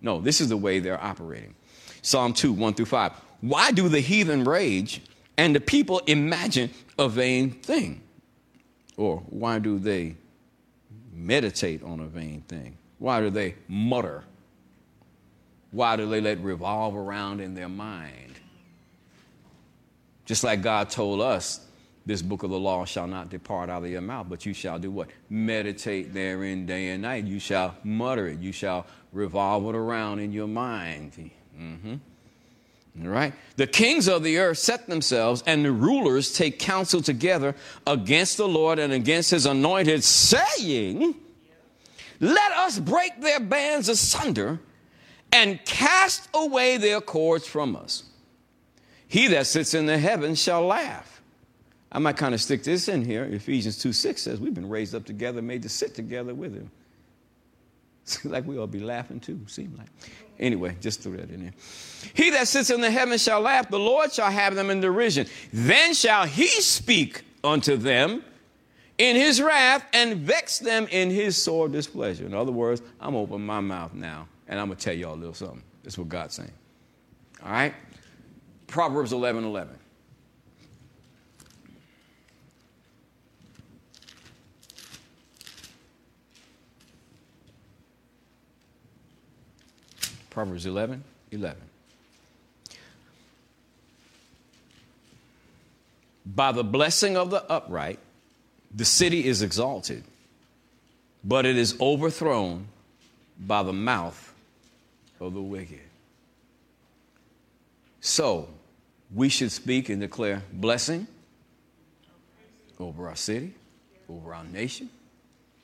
No, this is the way they're operating. Psalm 2, 1 through 5. Why do the heathen rage and the people imagine a vain thing? Or why do they meditate on a vain thing? Why do they mutter? Why do they let revolve around in their mind? Just like God told us, this book of the law shall not depart out of your mouth, but you shall do what? Meditate therein day and night. You shall mutter it. You shall revolve it around in your mind. Mm-hmm. All right? The kings of the earth set themselves, and the rulers take counsel together against the Lord and against his anointed, saying, Let us break their bands asunder and cast away their cords from us. He that sits in the heavens shall laugh. I might kind of stick this in here. Ephesians 2 6 says, We've been raised up together, made to sit together with him. Seems like we ought to be laughing too, seem like. Anyway, just threw that in there. He that sits in the heavens shall laugh, the Lord shall have them in derision. Then shall he speak unto them in his wrath and vex them in his sore displeasure. In other words, I'm opening my mouth now and I'm going to tell y'all a little something. That's what God's saying. All right? Proverbs 11 11. Proverbs 11 11. By the blessing of the upright, the city is exalted, but it is overthrown by the mouth of the wicked. So, we should speak and declare blessing over our city, over our nation,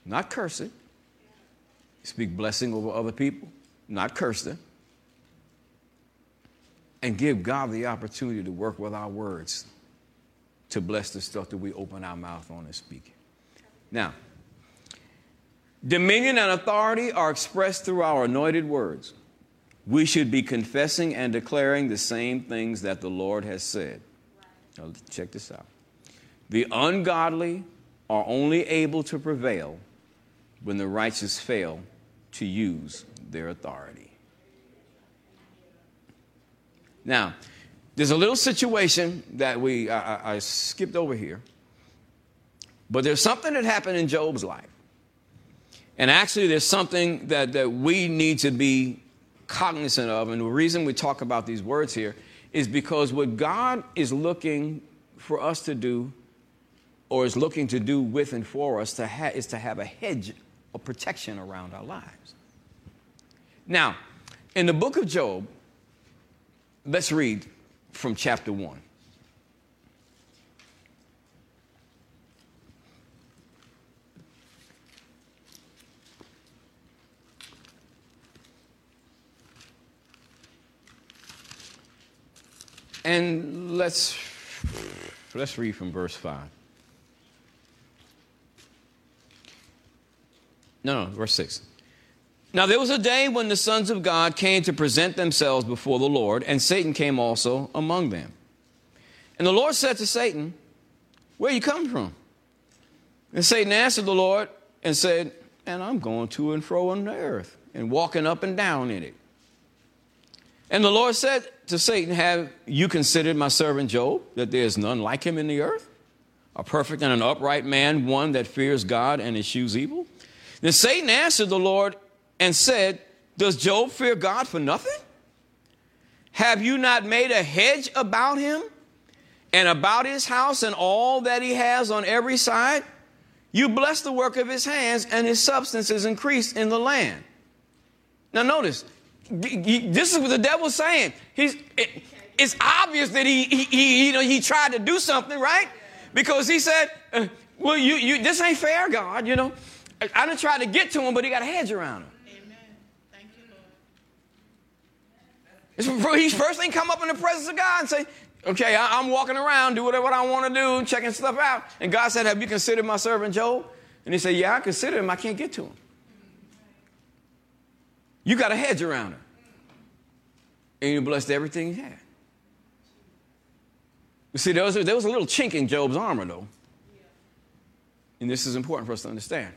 not curse it. Speak blessing over other people, not curse them, and give God the opportunity to work with our words to bless the stuff that we open our mouth on and speak. Now, dominion and authority are expressed through our anointed words. We should be confessing and declaring the same things that the Lord has said. Now, check this out. The ungodly are only able to prevail when the righteous fail to use their authority. Now, there's a little situation that we I, I, skipped over here, but there's something that happened in Job's life. And actually, there's something that, that we need to be cognizant of. And the reason we talk about these words here is because what God is looking for us to do, or is looking to do with and for us, to ha- is to have a hedge of protection around our lives. Now, in the book of Job, let's read from chapter 1. And let's let's read from verse 5. No, no, verse 6. Now there was a day when the sons of God came to present themselves before the Lord, and Satan came also among them. And the Lord said to Satan, Where you come from? And Satan answered the Lord and said, And I'm going to and fro on the earth and walking up and down in it. And the Lord said to Satan, Have you considered my servant Job, that there is none like him in the earth? A perfect and an upright man, one that fears God and eschews evil? Then Satan answered the Lord and said, Does Job fear God for nothing? Have you not made a hedge about him and about his house and all that he has on every side? You bless the work of his hands, and his substance is increased in the land. Now, notice, this is what the devil's saying. He's, it, it's obvious that he, he, he, you know, he tried to do something, right? Because he said, uh, well, you, you, this ain't fair, God, you know. I, done tried to get to him, but he got a hedge around him. Amen. Thank you, Lord. He first thing come up in the presence of God and say, okay, I, am walking around, do whatever I want to do, checking stuff out. And God said, have you considered my servant Job? And he said, yeah, I consider him. I can't get to him. You got a hedge around him. And you blessed everything he had. You see, there was, a, there was a little chink in Job's armor, though. And this is important for us to understand.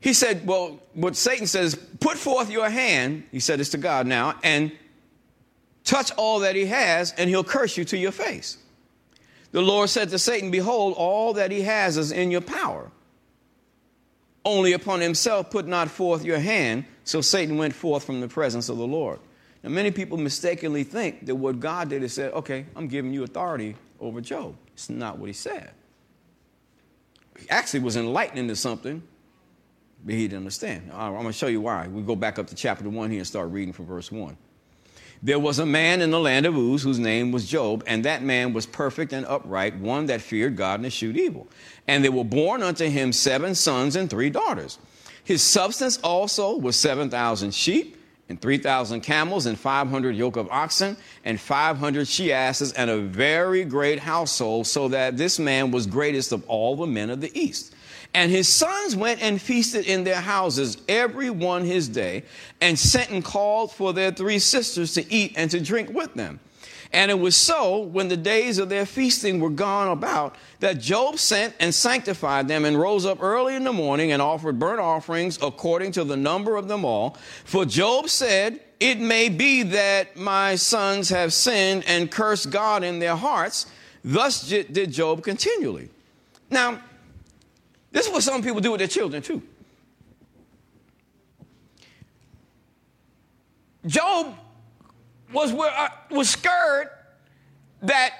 He said, Well, what Satan says, put forth your hand, he said this to God now, and touch all that he has, and he'll curse you to your face. The Lord said to Satan, Behold, all that he has is in your power. Only upon himself put not forth your hand. So Satan went forth from the presence of the Lord. Now, many people mistakenly think that what God did is said, okay, I'm giving you authority over Job. It's not what he said. He actually was enlightening to something, but he didn't understand. I'm going to show you why. We go back up to chapter 1 here and start reading from verse 1. There was a man in the land of Uz whose name was Job, and that man was perfect and upright, one that feared God and eschewed evil. And there were born unto him seven sons and three daughters. His substance also was 7,000 sheep and 3,000 camels and 500 yoke of oxen and 500 she asses and a very great household, so that this man was greatest of all the men of the east. And his sons went and feasted in their houses, every one his day, and sent and called for their three sisters to eat and to drink with them. And it was so, when the days of their feasting were gone about, that Job sent and sanctified them and rose up early in the morning and offered burnt offerings according to the number of them all. For Job said, It may be that my sons have sinned and cursed God in their hearts. Thus did Job continually. Now, this is what some people do with their children, too. Job was, uh, was scared that,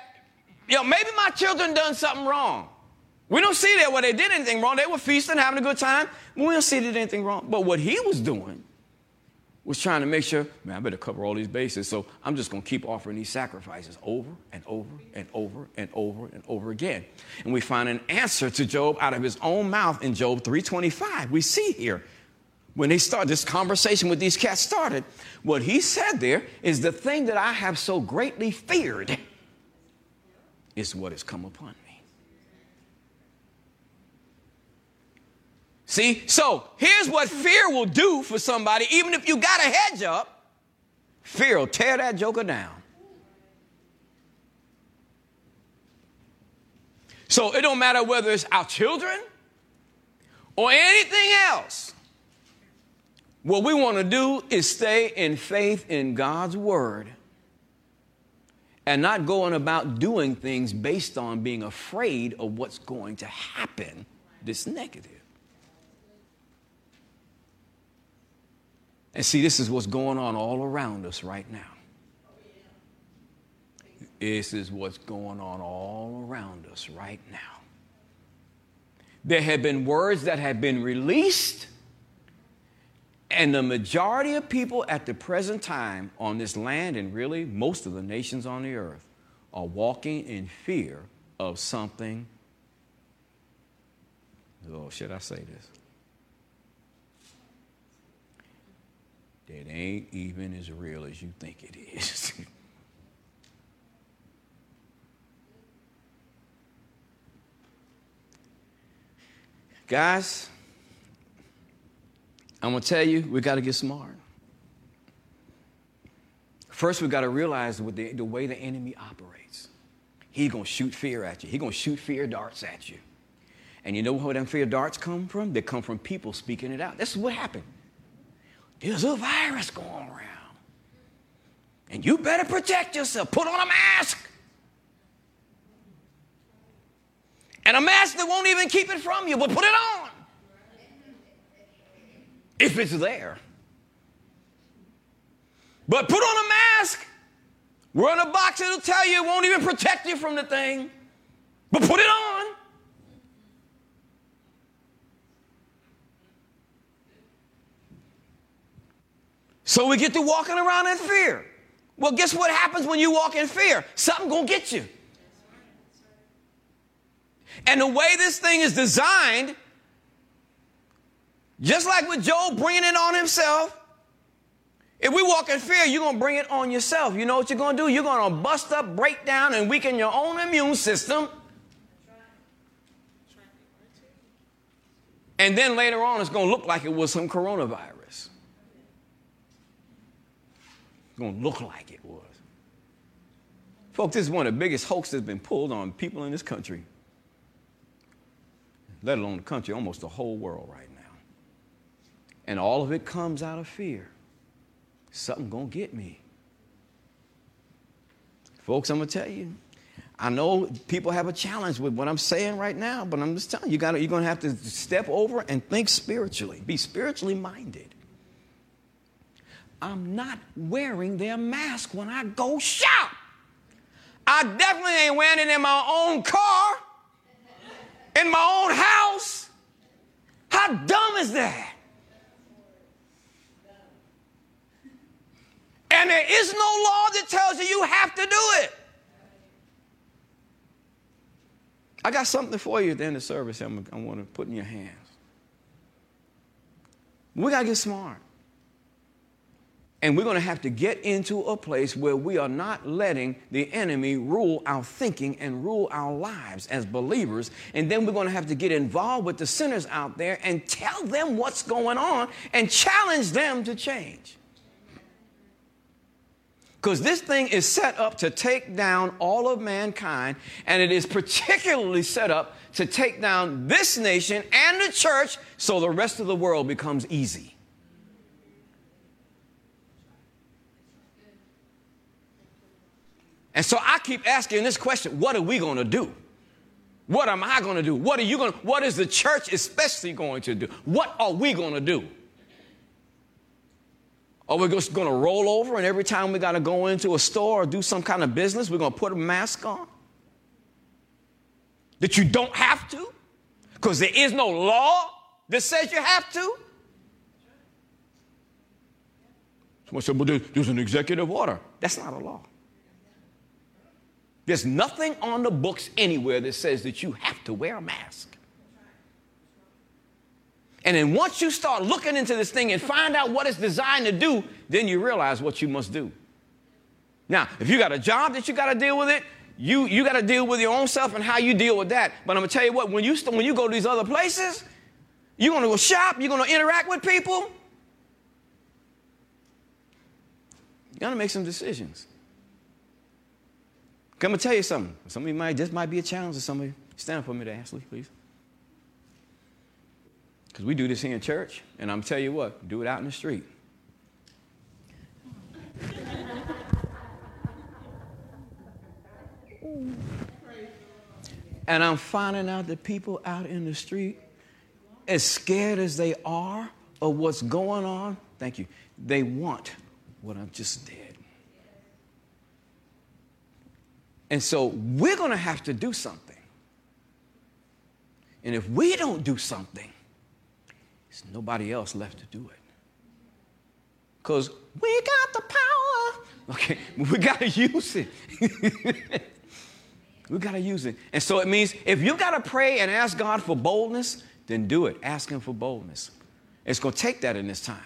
you know, maybe my children done something wrong. We don't see that where they did anything wrong. They were feasting, having a good time. We don't see they did anything wrong. But what he was doing was trying to make sure, man, I better cover all these bases. So I'm just going to keep offering these sacrifices over and over and over and over and over again. And we find an answer to Job out of his own mouth in Job 325. We see here when they start this conversation with these cats started, what he said there is the thing that I have so greatly feared is what has come upon me. See, so here's what fear will do for somebody, even if you got a hedge up, fear will tear that joker down. So it don't matter whether it's our children or anything else. What we want to do is stay in faith in God's word and not going about doing things based on being afraid of what's going to happen This negative. And see, this is what's going on all around us right now. This is what's going on all around us right now. There have been words that have been released and the majority of people at the present time on this land, and really most of the nations on the earth, are walking in fear of something. Oh, should I say this? That ain't even as real as you think it is. Guys, I'm to tell you, we got to get smart. First, we got to realize the, the way the enemy operates. He's going to shoot fear at you. He's going to shoot fear darts at you. And you know where them fear darts come from? They come from people speaking it out. That's what happened. There's a virus going around. And you better protect yourself. Put on a mask. And a mask that won't even keep it from you, but put it on if it's there. But put on a mask. Wear in a box, it'll tell you, it won't even protect you from the thing. But put it on. So we get to walking around in fear. Well, guess what happens when you walk in fear? Something gonna get you. And the way this thing is designed, just like with Job bringing it on himself, if we walk in fear, you're going to bring it on yourself. You know what you're going to do? You're going to bust up, break down, and weaken your own immune system. And then later on, it's going to look like it was some coronavirus. It's going to look like it was. Folks, this is one of the biggest hoaxes that's been pulled on people in this country, let alone the country, almost the whole world right now. And all of it comes out of fear something gonna get me. Folks, I'm gonna tell you, I know people have a challenge with what I'm saying right now, but I'm just telling you, you gotta, you're gonna have to step over and think spiritually, be spiritually minded. I'm not wearing their mask when I go shop. I definitely ain't wearing it in my own car, in my own house. How dumb is that? And there is no law that tells you you have to do it. I got something for you at the end of service I'm, I want to put in your hands. We got to get smart. And we're going to have to get into a place where we are not letting the enemy rule our thinking and rule our lives as believers. And then we're going to have to get involved with the sinners out there and tell them what's going on and challenge them to change. Because this thing is set up to take down all of mankind, and it is particularly set up to take down this nation and the church so the rest of the world becomes easy. And so I keep asking this question what are we going to do? What am I going to do? What are you going to, what is the church especially going to do? What are we going to do? Are we just going to roll over and every time we got to go into a store or do some kind of business, we're going to put a mask on? That you don't have to? Because there is no law that says you have to? Someone said, well, there's an executive order. That's not a law. There's nothing on the books anywhere that says that you have to wear a mask. And then once you start looking into this thing and find out what it's designed to do, then you realize what you must do. Now, if you got a job that you got to deal with it, you, you got to deal with your own self and how you deal with that. But I'm going to tell you what, when you, when you go to these other places, you're going to go shop, you're going to interact with people, you got to make some decisions. Going to tell you something. Some of you might, this might be a challenge to somebody. Stand up for me, Ashley, please. Because we do this here in church, and I'm tell you what, do it out in the street. and I'm finding out that people out in the street, as scared as they are of what's going on, thank you, they want what I just did. And so we're going to have to do something. And if we don't do something, there's nobody else left to do it. Because we got the power. Okay, we got to use it. we got to use it. And so it means if you got to pray and ask God for boldness, then do it. Ask Him for boldness. It's going to take that in this time.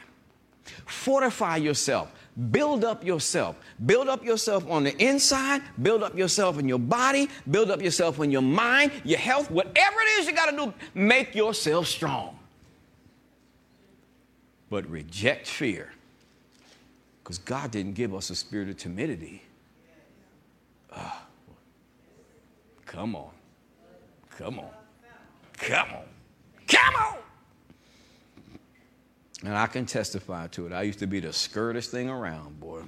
Fortify yourself. Build up yourself. Build up yourself on the inside. Build up yourself in your body. Build up yourself in your mind, your health, whatever it is you got to do, make yourself strong but reject fear. Because God didn't give us a spirit of timidity. Oh, come on. Come on. Come on. Come on. And I can testify to it. I used to be the scurriest thing around, boy.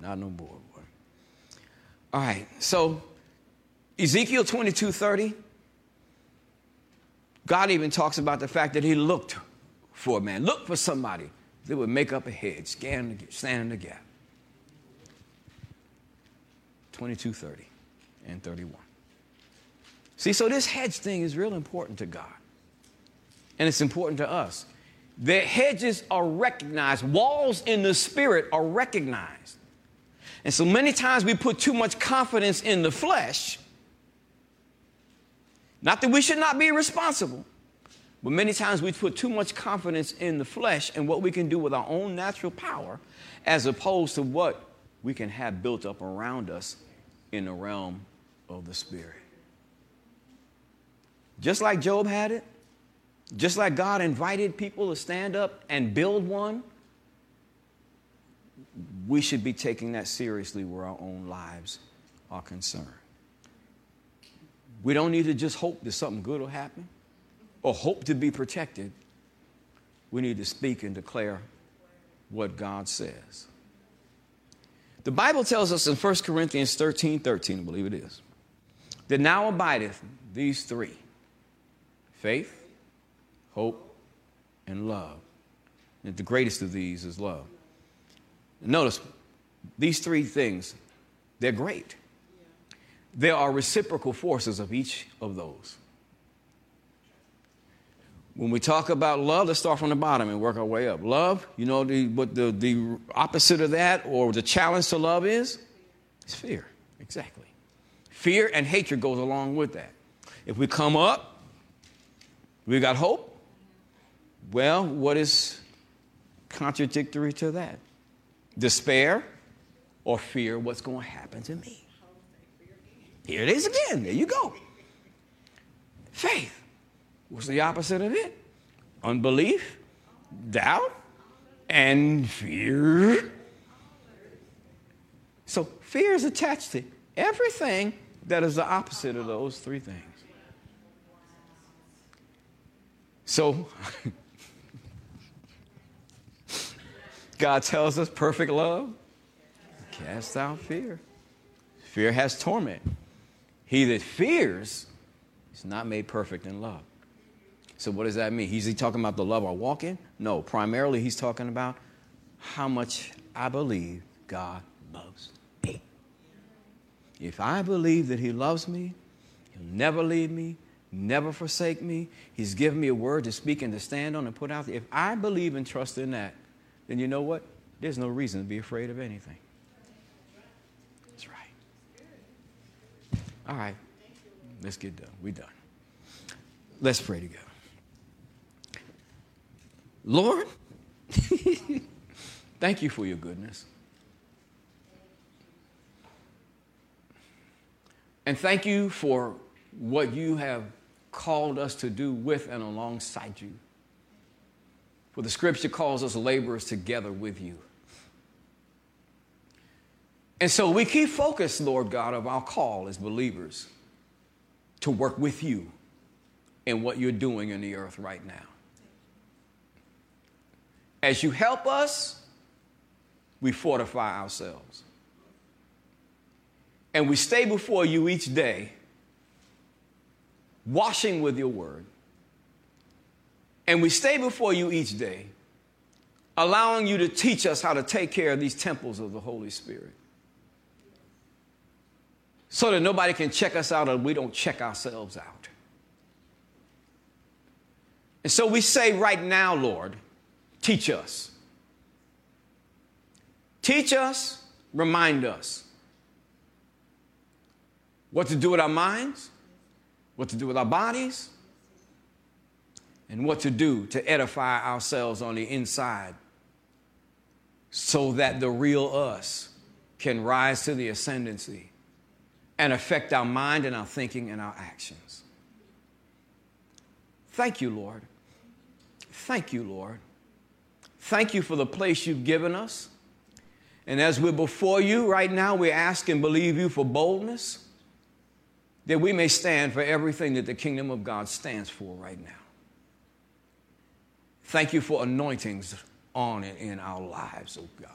Not no more, boy. All right, so Ezekiel 22 30, God even talks about the fact that he looked for a man. Look for somebody that would make up a hedge, stand, stand in the gap. 22, 30, and 31. See, so this hedge thing is real important to God. And it's important to us. Their hedges are recognized, walls in the spirit are recognized. And so many times we put too much confidence in the flesh. Not that we should not be responsible, but many times we put too much confidence in the flesh and what we can do with our own natural power as opposed to what we can have built up around us in the realm of the Spirit. Just like Job had it, just like God invited people to stand up and build one, we should be taking that seriously where our own lives are concerned. We don't need to just hope that something good will happen or hope to be protected. We need to speak and declare what God says. The Bible tells us in 1 Corinthians 13 13, I believe it is, that now abideth these three faith, hope, and love. And the greatest of these is love. Notice these three things, they're great. There are reciprocal forces of each of those. When we talk about love, let's start from the bottom and work our way up. Love, you know the, what the, the opposite of that or the challenge to love is? It's fear. Exactly. Fear and hatred goes along with that. If we come up, we got hope. Well, what is contradictory to that? Despair or fear what's going to happen to me. Here it is again. There you go. Faith. What's the opposite of it? Unbelief, doubt, and fear. So fear is attached to everything that is the opposite of those three things. So God tells us perfect love cast out fear. Fear has torment. He that fears is not made perfect in love. So, what does that mean? He's he talking about the love I walk in? No, primarily, he's talking about how much I believe God loves me. If I believe that He loves me, He'll never leave me, never forsake me. He's given me a word to speak and to stand on and put out there. If I believe and trust in that, then you know what? There's no reason to be afraid of anything. That's right. All right. Let's get done. We're done. Let's pray together. Lord, thank you for your goodness. And thank you for what you have called us to do with and alongside you. For the scripture calls us laborers together with you. And so we keep focused, Lord God, of our call as believers to work with you in what you're doing in the earth right now. As you help us, we fortify ourselves. And we stay before you each day, washing with your word. And we stay before you each day, allowing you to teach us how to take care of these temples of the Holy Spirit. So that nobody can check us out and we don't check ourselves out. And so we say right now, Lord, Teach us. Teach us, remind us what to do with our minds, what to do with our bodies, and what to do to edify ourselves on the inside so that the real us can rise to the ascendancy and affect our mind and our thinking and our actions. Thank you, Lord. Thank you, Lord. Thank you for the place you've given us. And as we're before you right now, we ask and believe you for boldness that we may stand for everything that the kingdom of God stands for right now. Thank you for anointings on and in our lives, oh God.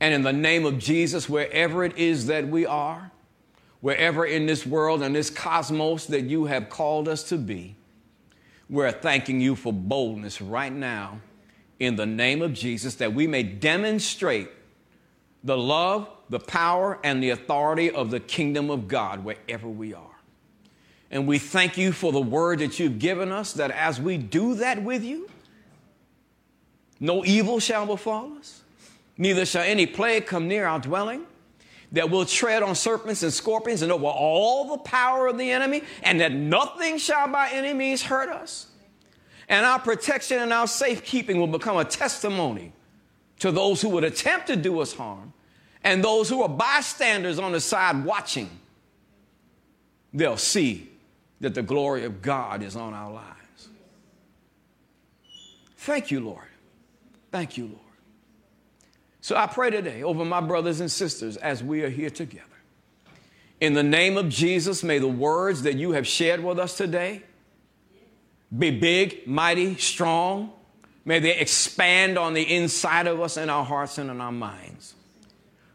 And in the name of Jesus, wherever it is that we are, wherever in this world and this cosmos that you have called us to be, we're thanking you for boldness right now in the name of Jesus that we may demonstrate the love, the power, and the authority of the kingdom of God wherever we are. And we thank you for the word that you've given us, that as we do that with you, No evil shall befall us, neither shall any plague come near our dwelling. That we'll tread on serpents and scorpions and over all the power of the enemy, and that nothing shall by any means hurt us. And our protection and our safekeeping will become a testimony to those who would attempt to do us harm and those who are bystanders on the side watching. They'll see that the glory of God is on our lives. Thank you, Lord. Thank you, Lord. So I pray today over my brothers and sisters as we are here together. In the name of Jesus, may the words that you have shared with us today be big, mighty, strong. May they expand on the inside of us in our hearts and in our minds.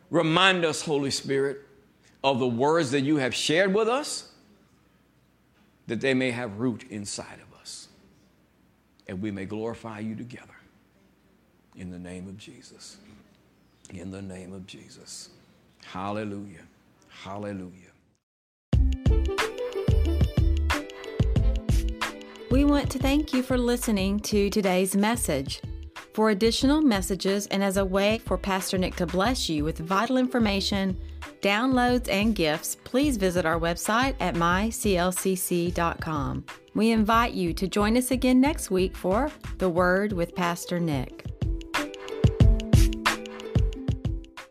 Remind us, Holy Spirit, of the words that you have shared with us, that they may have root inside of us, and we may glorify you together. In the name of Jesus. In the name of Jesus. Hallelujah. Hallelujah. We want to thank you for listening to today's message. For additional messages and as a way for Pastor Nick to bless you with vital information, downloads, and gifts, please visit our website at myclcc.com. We invite you to join us again next week for The Word with Pastor Nick.